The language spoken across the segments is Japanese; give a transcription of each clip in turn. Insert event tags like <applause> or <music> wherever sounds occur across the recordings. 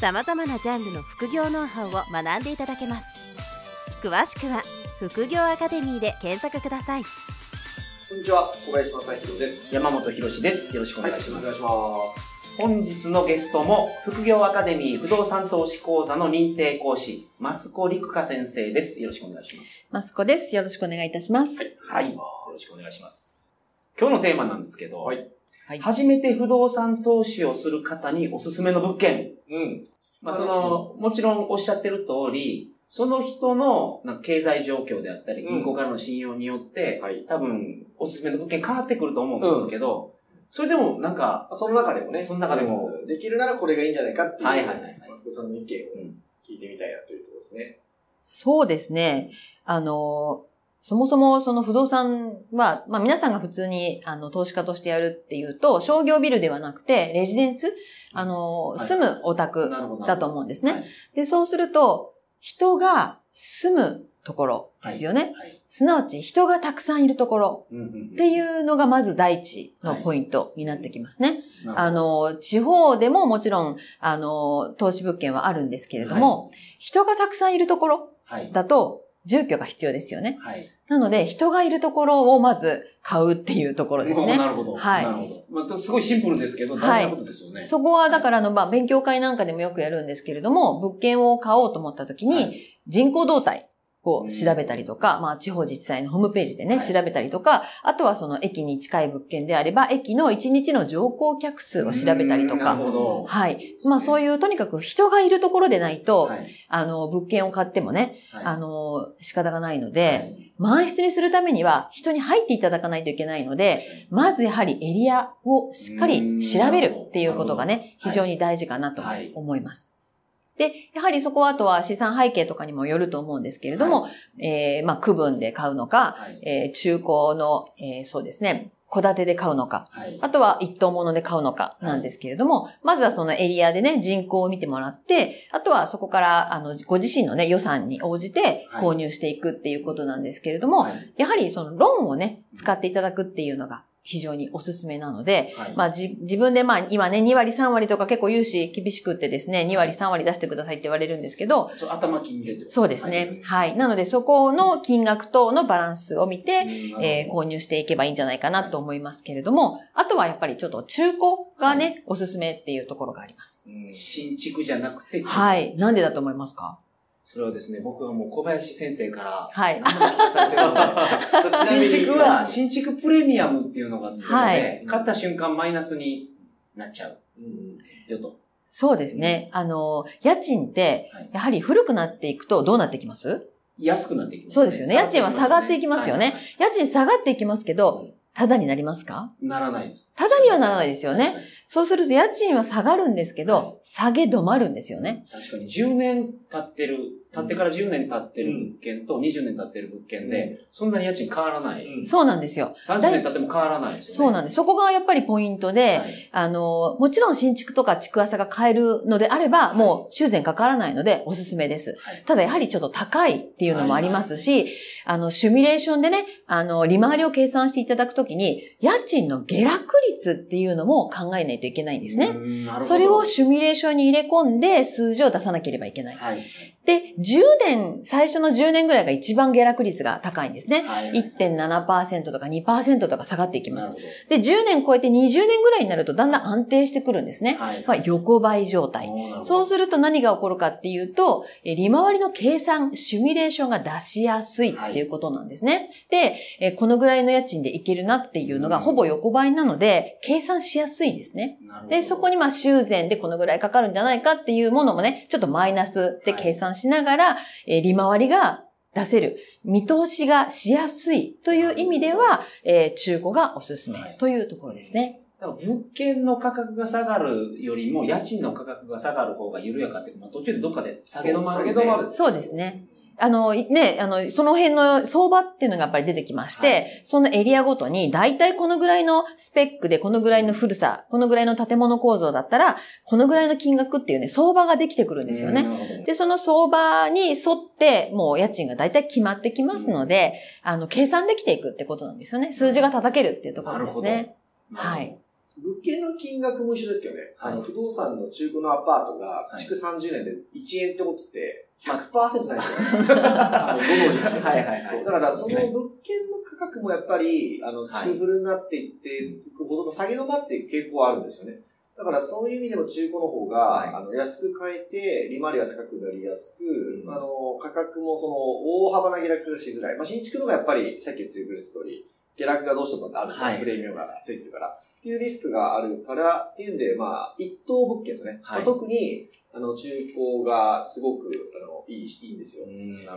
さまざまなジャンルの副業ノウハウを学んでいただけます詳しくは副業アカデミーで検索くださいこんにちは、小林正宏です。山本博史です。よろしくおはい、願いします。お願いします。本日のゲストも、副業アカデミー不動産投資講座の認定講師、増子陸香先生です。よろしくお願いします。マスコです。よろしくお願いいたします。はい。よろしくお願いします。今日のテーマなんですけど、はいはい初めて不動産投資をする方におすすめの物件。うん。まあ、その、もちろんおっしゃってる通り、その人の経済状況であったり、うん銀行からの信用によって、はい。多分、おすすめの物件変わってくると思うんですけど、それでもなんか、その中でもね、その中でもうんできるならこれがいいんじゃないかっていう、はいはいはいはいマスコさんの意見をうん聞いてみたいなというところですね。そうですね。あの、そもそもその不動産は、まあ皆さんが普通にあの投資家としてやるっていうと、商業ビルではなくて、レジデンス、あの、はい住むお宅。だと思うんですね。はいで、そうすると、人が住むところですよね。はい。すなわち人がたくさんいるところっていうのがまず第一のポイントになってきますね。あの、地方でももちろん、あの、投資物件はあるんですけれども、人がたくさんいるところはい。だと、住居が必要ですよね。はい。なので、人がいるところをまず買うっていうところですね。なるほど。はいなるほど。まあ、すごいシンプルですけど、はい大事なことですよね。そこは、だから、あの、まあ、勉強会なんかでもよくやるんですけれども、物件を買おうと思った時に、はい人口動態を調べたりとか、まあ、地方自治体のホームページでね、はい。調べたりとか、あとはその駅に近い物件であれば、駅の1日の乗降客数を調べたりとか。はい。まあ、そういう、とにかく人がいるところでないと、はい。あの、物件を買ってもね、はい。あの、仕方がないのはで、い。満室にするためには人に入っていただかないといけないので、まずやはりエリアをしっかり調べるっていうことがね、うん。非常に大事かなとはい。思います。で、やはりそこはあとは資産背景とかにもよると思うんですけれども、えーまあ、区分で買うのか、はい。えー中古の、えーそうですね、戸建てで買うのか、はい。あとは一棟物で買うのかなんですけれども、まずはそのエリアでね、人口を見てもらって、あとはそこから、あの、ご自身のね、予算に応じてはい購入していくっていうことなんですけれども、はいやはりそのローンをね、使っていただくっていうのが非常におすすめなので、はい。まあじ、自分でまあ今ね、2割3割とか結構融資厳しくってですね、2割3割出してくださいって言われるんですけど、そう頭金でそうですね。はい。なのでそこの金額とのバランスを見て、はいえー購入していけばいいんじゃないかなと思いますけれども、あとはやっぱりちょっと中古がね、おすすめっていうところがあります。うん。新築じゃなくて、はい。なんでだと思いますか？それはですね、僕はもう小林先生から、はい。何度も聞かされてるの新築 <laughs> は、新築プレミアムっていうのがつくので、はい買った瞬間マイナスになっちゃううんよと。そうですね。あの、家賃ってはい、やはり古くなっていくとどうなってきます？安くなっていきます、そうですよね。家賃は下がっていきますよね。はい家賃下がっていきますけど、ただになりますか？ならないです。ただにはならないですよね。そうすると家賃は下がるんですけはいど、下げ止まるんですよね。確かに10年経ってる、経ってから10年経ってる物件と20年経ってる物件で、そんなに家賃変わらない。うんそうなんですよ。30年経っても変わらないですよね。そうなんです。そこがやっぱりポイントで、はいあの、もちろん新築とか築浅が買えるのであれば、もう修繕かからないのでおすすめです。はいただやはりちょっと高いっていうのもありますし、あの、シミュレーションでね、あの、利回りを計算していただくときに、家賃の下落率っていうのも考えないといけないんですね。それをシミュレーションに入れ込んで数字を出さなければいけない。はい。で、10年、最初の10年ぐらいが一番下落率が高いんですね。はい。1.7%とか2%とか下がっていきます。で、10年超えて20年ぐらいになるとだんだん安定してくるんですね。はい。まあ、横ばい状態。そうすると何が起こるかっていうと、え利回りの計算、シミュレーションが出しやすいっていうことなんですね。で、えこのぐらいの家賃でいけるなっていうのがうんほぼ横ばいなので、計算しやすいんですね。で、そこにまあ修繕でこのぐらいかかるんじゃないかっていうものもね、ちょっとマイナスで計算しながら、えー利回りが出せる、見通しがしやすいという意味では、えー中古がおすすめというところですね。だから物件の価格が下がるよりも、家賃の価格が下がる方が緩やかって、まあ、途中でどっかで下げ止まるんで。下げ止まる。そうですね。あの、ね、あの、その辺の相場っていうのがやっぱり出てきまして、はいそのエリアごとに、大体このぐらいのスペックで、このぐらいの古さ、このぐらいの建物構造だったら、このぐらいの金額っていうね、相場ができてくるんですよね。で、その相場に沿って、もう家賃が大体決まってきますので、あの、計算できていくってことなんですよね。数字が叩けるっていうところですね。はい。物件の金額も一緒ですけどね。はいあの、不動産の中古のアパートが、い築30年で1円ってことって、100%ないですよね。あの、どの立地でも。はいはいはいだから、その物件の価格もやっぱり、あの、はい築古になっていっていくほど、下げ止まっていく傾向はあるんですよね。だから、そういう意味でも中古の方が、はいあの、安く買えて、利回りが高くなりやすく、うんあの、価格もその、大幅な下落がしづらい。まあ、新築のがやっぱり、さっき言ってくれた通り、下落がどうしてもあると、はいプレミアムがついてるから。っていうリスクがあるからっていうんで、まあ、一等物件ですね。はいまあ特に、あの、中古がすごく、あの、いい、いいんですよ。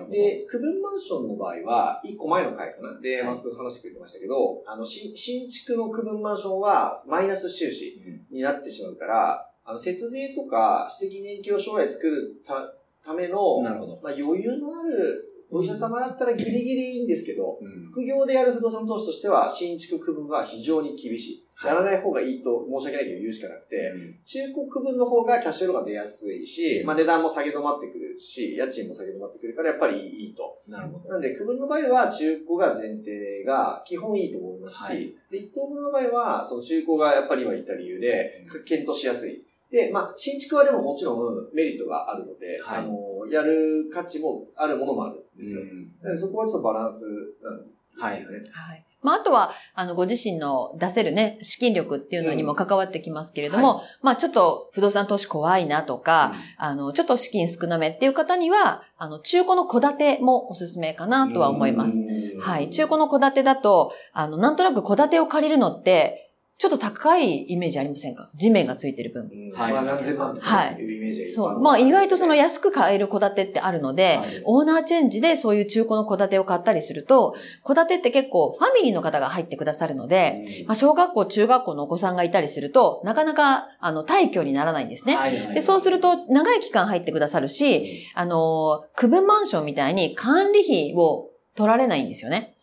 で、区分マンションの場合は、一個前の回かな。で、はいマスク話してくれてましたけど、あの、新新築の区分マンションは、マイナス収支うんになってしまうから、あの、節税とか、私的年金を将来作るたための。まあ、余裕のあるお医者様だったらギリギリいいんですけど、うん副業でやる不動産投資としては、新築区分は非常に厳しい。はいやらない方がいいと申し訳ないけど言うしかなくて、うん中古区分の方がキャッシュフローが出やすいし、まあ値段も下げ止まってくるし、家賃も下げ止まってくるからやっぱりいいと。なるほど。なんで、区分の場合は中古が前提が基本いいと思いますし、はいで、一等分の場合は、その中古がやっぱり今言った理由で、検討しやすい。で、まあ、新築はでももちろんメリットがあるので、はいあの、やる価値もあるものもあるんですよ。うんなのでそこはちょっとバランスなんですよね。はい。まあ、あとは、あの、ご自身の出せるね、資金力っていうのにも関わってきますけれども、はまあ、ちょっと不動産投資怖いなとか、あの、ちょっと資金少なめっていう方には、あの、中古の戸建てもおすすめかなとは思います。うんはい。中古の戸建てだと、あの、なんとなく戸建てを借りるのって、ちょっと高いイメージありませんか？地面がついてる分。うん。はい。まあ何千万とかい。うイメージがそう。まあ意外とその安く買える戸建てってあるので、はい。オーナーチェンジでそういう中古の戸建てを買ったりすると、戸建てって結構ファミリーの方が入ってくださるので、まあ、小学校、中学校のお子さんがいたりすると、なかなか、あの、退去にならないんですね。はいはいで、そうすると、長い期間入ってくださるし、あの、区分マンションみたいに管理費を取られないんですよね。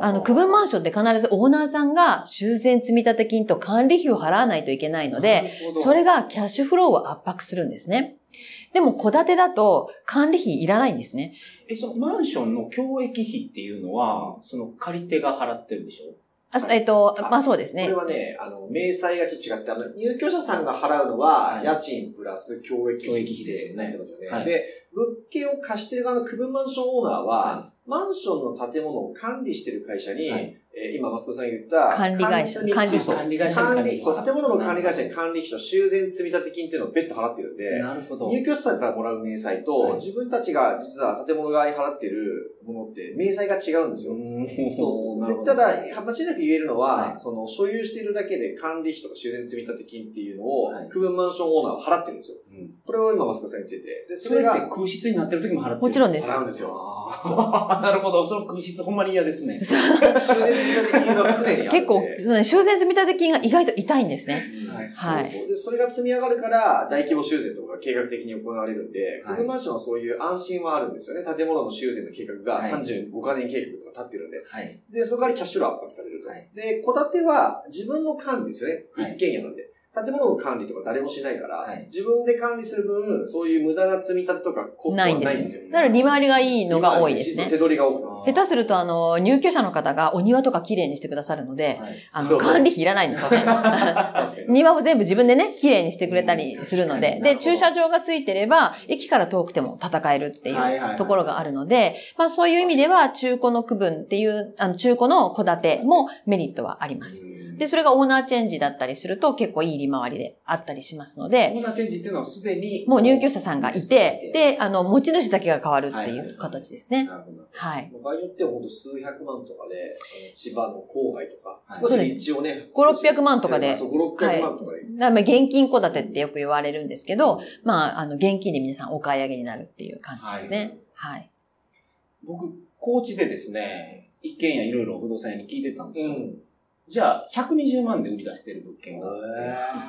あの、区分マンションって必ずオーナーさんが修繕積立金と管理費を払わないといけないので、、それがキャッシュフローを圧迫するんですね。でも、戸建てだと管理費いらないんですね。え、そのマンションの教育費っていうのは、その借り手が払ってるでしょ？あえっと、あまあそうですね。これ。はね、あの、明細がちょっと違って、あの、入居者さんが払うのは、はい。家賃プラス教育費でなってますよね。はい。で、物件を貸してる側の区分マンションオーナーは、はマンションの建物を管理してる会社に、はい。えー今、マスコさんが言った、管理会社管理管理会社。に管理、そう、建物の管理会社にな管理費と修繕積立金っていうのを別途払ってるんで、なるほど。入居者さんからもらう明細と、はい。自分たちが実は建物側に払ってるものって明細が違うんですよ。そう。そうなるほどそう。でただ、間違いなく言えるのは、はい。その、所有しているだけで管理費とか修繕積立金っていうのを、はい。区分マンションオーナーは払ってるんですよ。うん。これを今、マスコさん言ってて。で、それが、空室になってる時も払ってるもちろんです。払うんですよ。<laughs> なるほど。その空室ほんまに嫌ですね。修繕積立金は常に。結構、その修繕積立金が意外と痛いんですね。うんはいはいそうそうで、それが積み上がるから、大規模修繕とかが計画的に行われるんで、はい区分マンションはそういう安心はあるんですよね。建物の修繕の計画がはい35カ年計画とか立ってるんで。はい。で、その代わりキャッシュフロー圧迫されると。はいで、戸建ては自分の管理ですよね。はい一軒家なんで。建物の管理とか誰もしないから、はい自分で管理する分、そういう無駄な積み立てとかコストはないんですよ。ないんですよ。だから利回りがいいのが多いですね。手取りが多く。下手すると、あの、入居者の方がお庭とか綺麗にしてくださるので、はい。あの、管理費いらないんですよね。<laughs> 庭を全部自分でね、綺麗にしてくれたりするので、で、駐車場がついてれば、駅から遠くても戦えるっていうところがあるので、まあそういう意味では、中古の区分っていう、あの、中古の戸建てもメリットはあります。で、それがオーナーチェンジだったりすると結構いい利回りであったりしますのオで、ーナーチェンジっていうのはすでに、もう入居者さんがいて、で、あの、持ち主だけが変わるっていう形ですね。はい。場合によっては本当数百万とかで、千葉の郊外とか、はい少し立地をね、5 600万とかでそう、5、600万とかで。だからまあ現金戸建てってよく言われるんですけど、まあ、あの、現金で皆さんお買い上げになるっていう感じですね。はい。僕、高知でですね、一軒家いろいろ不動産屋に聞いてたんですよ。うん。じゃあ、120万で売り出してる物件が、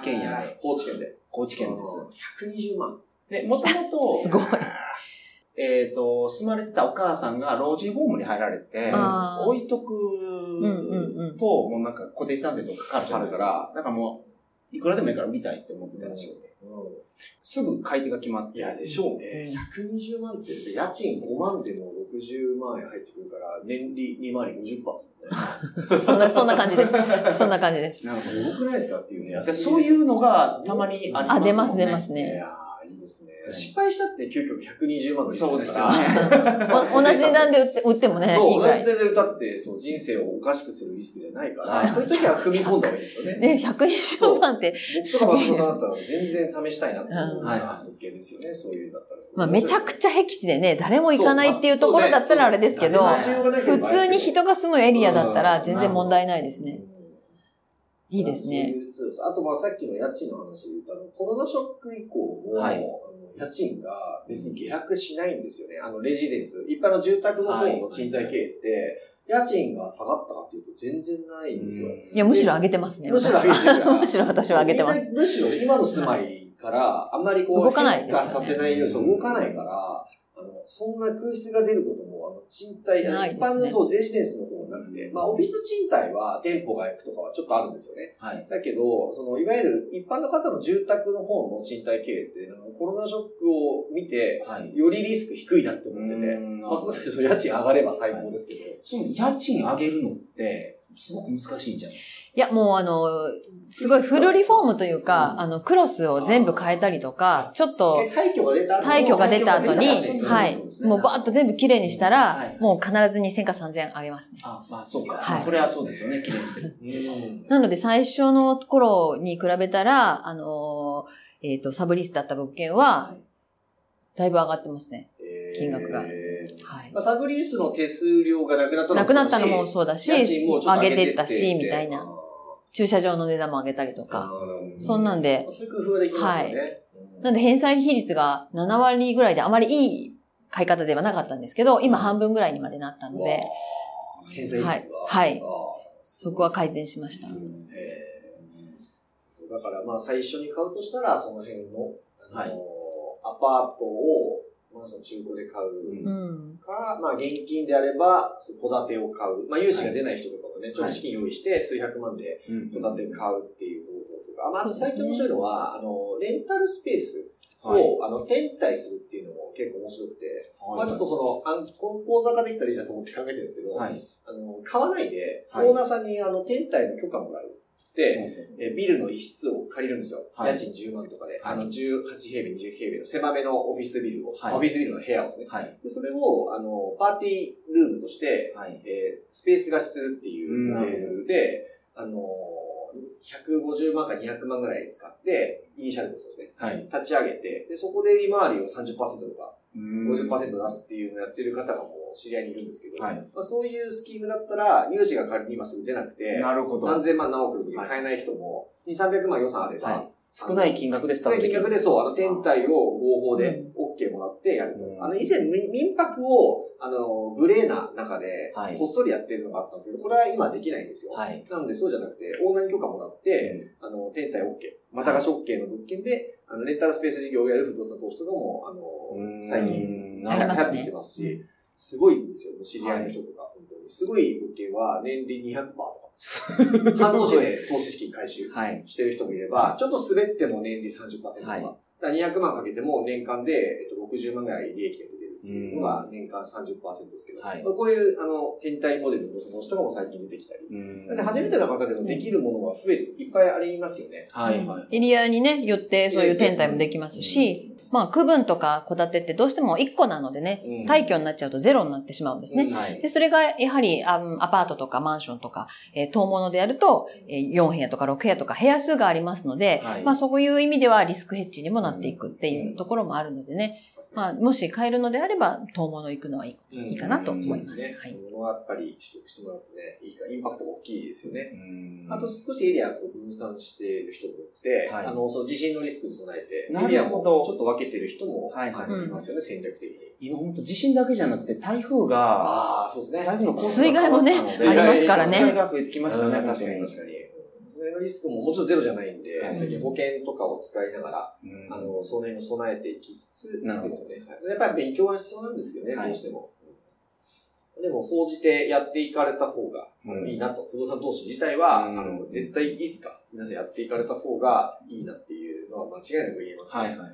一軒家で、高知県で。高知県です。120万。で、もともと、すごい。えっ、と、住まれてたお母さんが老人ホームに入られて、置いとくうんうんうんと、もうなんか固定資産税とかかかるじゃないですか。だからもう、いくらでもいいから見たいって思ってたらしくて。すぐ買い手が決まって。いや、でしょうね。120万って、家賃5万でも60万円入ってくるから、年利2万円50%ですもんね。そんな、そんな感じです。<laughs> そんな感じです。なるすごくないですかっていうね。でそういうのがたまにありますもんね。あ、出ます出ますいね。ですね。失敗したって究極120万のリスクそうですよだから。ね。<laughs> お同じ値段で売って売ってもね、いいそう、ぐらい。同じ手で歌って、そう、人生をおかしくするリスクじゃないから、そういう時は踏み込んだ方がいいですよね。ね、120万って、僕とか松本さんだったら全然試したいなって思ううんはい物件ですよね、そういうんだったら。まあめちゃくちゃ僻地でね、誰も行かないっていうところだったらあれですけど、普通に人が住むエリアだったらうん全然問題ないですね。うんいいですね。あと、まあ、さっきの家賃の話で言ったの、コロナショック以降も、はい家賃が別に下落しないんですよね。あの、レジデンス。一般の住宅の方の賃貸経営って、家賃が下がったかっていうと全然ないんですよ。いや、むしろ上げてますね。むしろ上げてる <laughs> むしろ私は上げてます。むしろ今の住まいから、あんまりこう、動かないでさせないように、動かないから、あの、そんな空室が出ることも、あの、賃貸、一般のそう、レジデンスの方まあ、オフィス賃貸は店舗が行くとかはちょっとあるんですよね。はい。だけど、その、いわゆる一般の方の住宅の方の賃貸経営って、コロナショックを見て、はい。よりリスク低いなって思ってて、うんまあ、その時家賃上がれば最高ですけど、その家賃上げるのって、すごく難しいんじゃない？ですいや、もうあの、すごいフルリフォームというか、あの、クロスを全部変えたりとか、ちょっと、で退去が出た後退去が出た後に、はい、もうバーッと全部綺麗にしたはい、らもう必ず2000か3000上げますね。か。あ、まあそうか。はい。それはそうですよね、綺麗にして。る。<laughs> うん。なので最初の頃に比べたら、あの、えっ、と、サブリースだった物件は、だいぶ上がってますね。金額が。えーはい。まあ、サブリースの手数料がなくなったのもなくなったのもうそうだし、家賃もちょっと上上げてったし、みたいな。駐車場の値段も上げたりとか。そんなんで、そういう工夫ができますよね。なんで返済比率が7割ぐらいであまりいい買い方ではなかったんですけど、今半分ぐらいにまでなったので、返済率が。はい。はい。そこは改善しました。だからまあ最初に買うとしたら、その辺の、あのはい。アパートを、まあその中古で買ううん。か、まあ現金であれば、戸建てを買う。まあ融資が出ない人とかもね、ちょっと資金用意して、数百万でうん。戸建て買うっていう方法とか、まああと最近面白いのは、あの、レンタルスペースを、はい。あの、転貸するっていうのも結構面白くて、はい。まあちょっとその、あの講座ができたらいいなと思って考えてるんですけど、はい。あの、買わないで、はい。オーナーさんにあの、転貸の許可もらう。で、えビルの一室を借りるんですよ。はい家賃10万とかで、はいあの、18平米、20平米の狭めのオフィスビルを、はいオフィスビルの部屋をですね。はい。で、それを、あの、パーティールームとして、はい。えースペース貸しするっていうモデルで、あの、150万か200万ぐらい使って、イニシャルコストですね。はい。立ち上げて、で、そこで利回りを30%とか、50%50% 出すっていうのをやってる方がもう知り合いにいるんですけど、はい。まあ、そういうスキームだったら、融資が仮に今すぐ出なくて、なるほど。何千万何億の時に買えない人も、2、300万予算あれば、はい少ない金額でスタそートできるの金額でそう、あの、天体を合法で OK もらってやると。うんあの、以前、民民泊を、あの、グレーな中ではい、こっそりやってるのがあったんですけど、これは今できないんですよ。はい。なので、そうじゃなくて、オーナーに許可もらって、あの、天体 OK。また貸し OK の物件で、あの、レンタルスペース事業をやる不動産投資とかも、あの、最近、流行ってきてますし、すごいんですよ、知り合いの人とか、本当に。すごい物件は年利200%とか。<laughs> 半年で投資資金回収はい。してる人もいれば、ちょっと滑っても年利30%とか。はいだから200万かけても年間で、えっと、60万ぐらい利益が出てるっていうのが年間30%ですけど、こういう、あの、天体モデルの投資とかも最近出てきたり。なんで初めての方でもできるものが増える、いっぱいありますよね。はい。はい。エリアにね、よってそういう天体もできますし、まあ、区分とか戸建てってどうしても1個なのでね、うん退去になっちゃうとゼロになってしまうんですね。うんはいで、それがやはりあのアパートとかマンションとか、えー、遠物でやると、えー4部屋とか6部屋とか部屋数がありますので、はいまあそういう意味ではリスクヘッジにもなっていくっていうところもあるのでね、まあもし買えるのであれば遠物行くのはいいかなと思います。ね。はい。物はやっぱり取得してもらうとね、いいか、インパクトが大きいですよね。うんあと少しエリアをこう分散している人も多くて、はいあの、その地震のリスクに備えて、なるほどエリアもちょっと分けてる人も、はいはいいますよね、戦略的に。今本当地震だけじゃなくて台風が、ああ、そうですね。台風の水害もねありますからね水害が増えてきましたね。うん確かに確かに。それのリスクももちろんゼロじゃないんで、はい最近保険とかを使いながら、うんあの、その辺に備えていきつつ、なるほどですよね。はいやっぱり勉強は必要なんですよね、はいどうしても。でも、総じてやっていかれた方がうんいいなと。不動産投資自体は、うんあの、絶対いつか皆さんやっていかれた方がいいなっていうのは間違いなく言えますね。はいはいはい。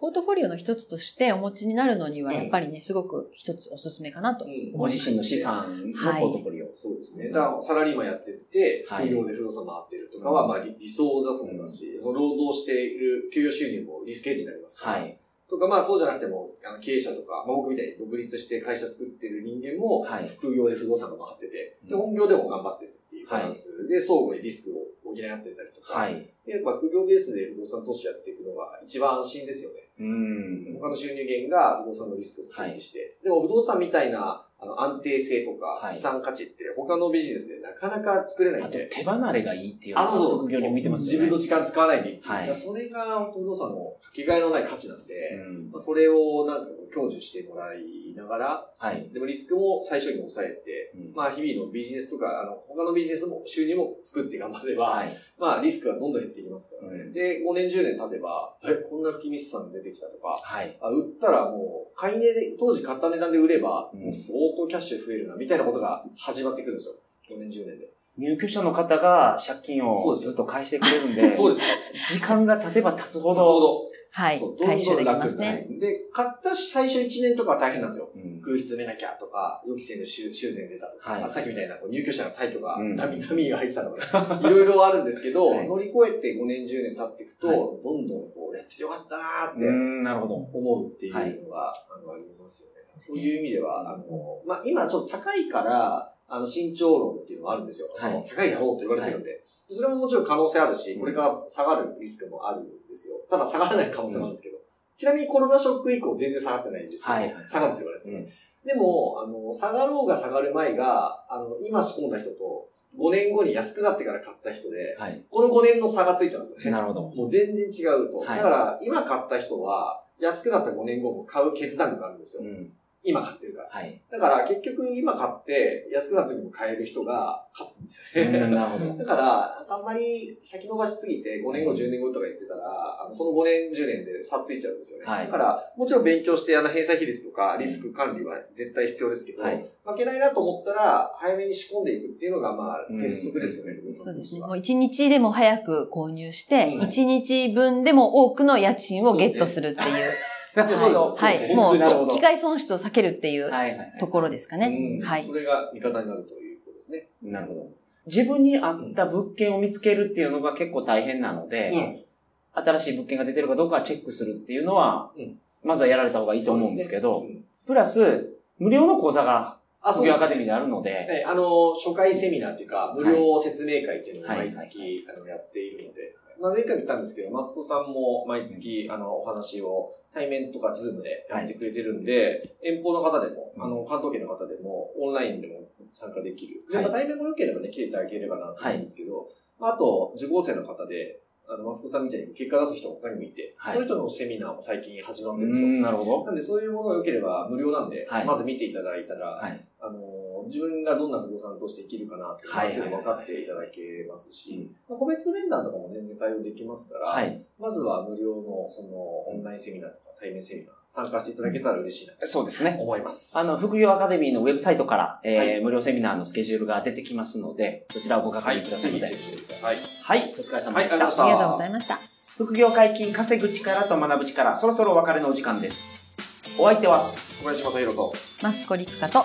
ポートフォリオの一つとしてお持ちになるのには、やっぱりね、すごく一つおすすめかなと思います。ご自身の資産のポートフォリオ。そうですね。だから、サラリーマンやってて、はい副業で不動産回ってるとかは、まあ理理想だと思いますし、その労働している給与収入もリスクヘッジになりますから。はい。とか、まあそうじゃなくても、あの経営者とか、まあ僕みたいに独立して会社作ってる人間も、はい。副業で不動産が回ってて、で、うん本業でも頑張ってるっていうバランスで、相互にリスクを補い合ってたりとか、はい。でやっぱ副業ベースで不動産投資やっていくのが一番安心ですよね。うん。他の収入源が不動産のリスクをヘッジして、でも不動産みたいなあの安定性とかはい資産価値って他のビジネスでなかなか作れないあとんで。手離れがいいっていうのあ、そうそう。副業に見てますよね。自分の時間使わないでいい。はいそれが本当不動産のかけがえのない価値なんで、うんまあ、それをなんか享受してもらいながら、はい。でもリスクも最小限抑えて、うんまあ日々のビジネスとか、あの、他のビジネスも収入も作って頑張れば、はい。まあリスクはどんどん減っていきますからね。うんで、5年10年経てば、え、こんな吹きミスさん出てきたとか、はい。あ、売ったらもう、買い値で、当時買った値段で売れば、うんもう相当キャッシュ増えるな、みたいなことが始まってくるんですよ。5年10年で。入居者の方が借金をずっと返してくれるんで、<laughs> そうです。時間が経てば経つほど。はいそう。どん回収できどん楽ますね。はいで、買った最初1年とかは大変なんですよ。うん空室埋めなきゃとか、予期せぬ修修繕出たとか、はいあさっきみたいなこう入居者の退去がうんダミダミーが入ってたとか、<laughs> いろいろあるんですけど、はい乗り越えて5年10年経っていくと、はいどんどんこうやっててよかったなーってうん、なるほど。思うっていうのが、はいあのありますよね。そういう意味では、あの、まあ、今ちょっと高いから、あの、慎重論っていうのもあるんですよ。はいその高いだろうと言われてるんで。それももちろん可能性あるし、これから下がるリスクもあるんですよ。ただ下がらない可能性もあるんですけど。ちなみにコロナショック以降全然下がってないんですけど、はいはい下がるって言われてる、うんでも、あの、下がろうが下がる前が、あの、今仕込んだ人と、5年後に安くなってから買った人で、はい。この5年の差がついちゃうんですよね。なるほど。もう全然違うと。はいだから、今買った人は、安くなった5年後も買う決断力があるんですよ。うん。今買ってるから。はい。だから、結局今買って、安くなった時も買える人が勝つんですうよね。んなるほど。<laughs> だから、あんまり先延ばしすぎて、5年後、10年後とか言ってたら、あのその5年、10年で差ついちゃうんですよね。はいだから、もちろん勉強して、あの、返済比率とか、リスク管理は絶対必要ですけど、はい。負けないなと思ったら、早めに仕込んでいくっていうのが、まあ、うん鉄則ですよね、不動産そうですね。もう一日でも早く購入してうん、一、日分でも多くの家賃をゲットするっていう。<laughs> なるほど。はい。もう、機械損失を避けるっていう。ところですかね。うん。はい。それが味方になるということですね。なるほど。自分に合った物件を見つけるっていうのが結構大変なので、うん。新しい物件が出てるかどうかチェックするっていうのは、うん。まずはやられた方がいいと思うんですけど、そうですね。プラス、無料の講座が、あ、副業アカデミーであるので、はい、あの、初回セミナーっていうか、無料説明会っていうのをはい。毎月、あのやっているので、まあ、前回も言ったんですけど、マスコさんも毎月、あの、お話を対面とか Zoom でやってくれてるんで、遠方の方でも、うんあの、関東圏の方でも、オンラインでも参加できる。ではいまあ対面も良ければね、来ていただければなと思うんですけど、まあ、あと、受講生の方で、あの、マスコさんみたいに結果出す人も他にもいて、はいそういう人のセミナーも最近始まっうてるんですよ。ん、なるほなんでそういうものが良ければ無料なんで、はいまず見ていただいたら、ど。はい。あの、自分がどんな不動産投資でいけるかなっていうのが分かっていただけますし、個別面談とかも全然対応できますから、はい。まずは無料のそのオンラインセミナーとか対面セミナー参加していただけたら嬉しいなとそうですね。思います。あの、副業アカデミーのウェブサイトから、えーはい無料セミナーのスケジュールが出てきますので、そちらをご確はい、認くださいませ。ぜひチェックしてください。はい、お疲れ様でした。はいありがとうございましたありがとうございました。副業解禁稼ぐ力と学ぶ力、そろそろお別れのお時間です。お相手は小林正宏と、マスコリクカと、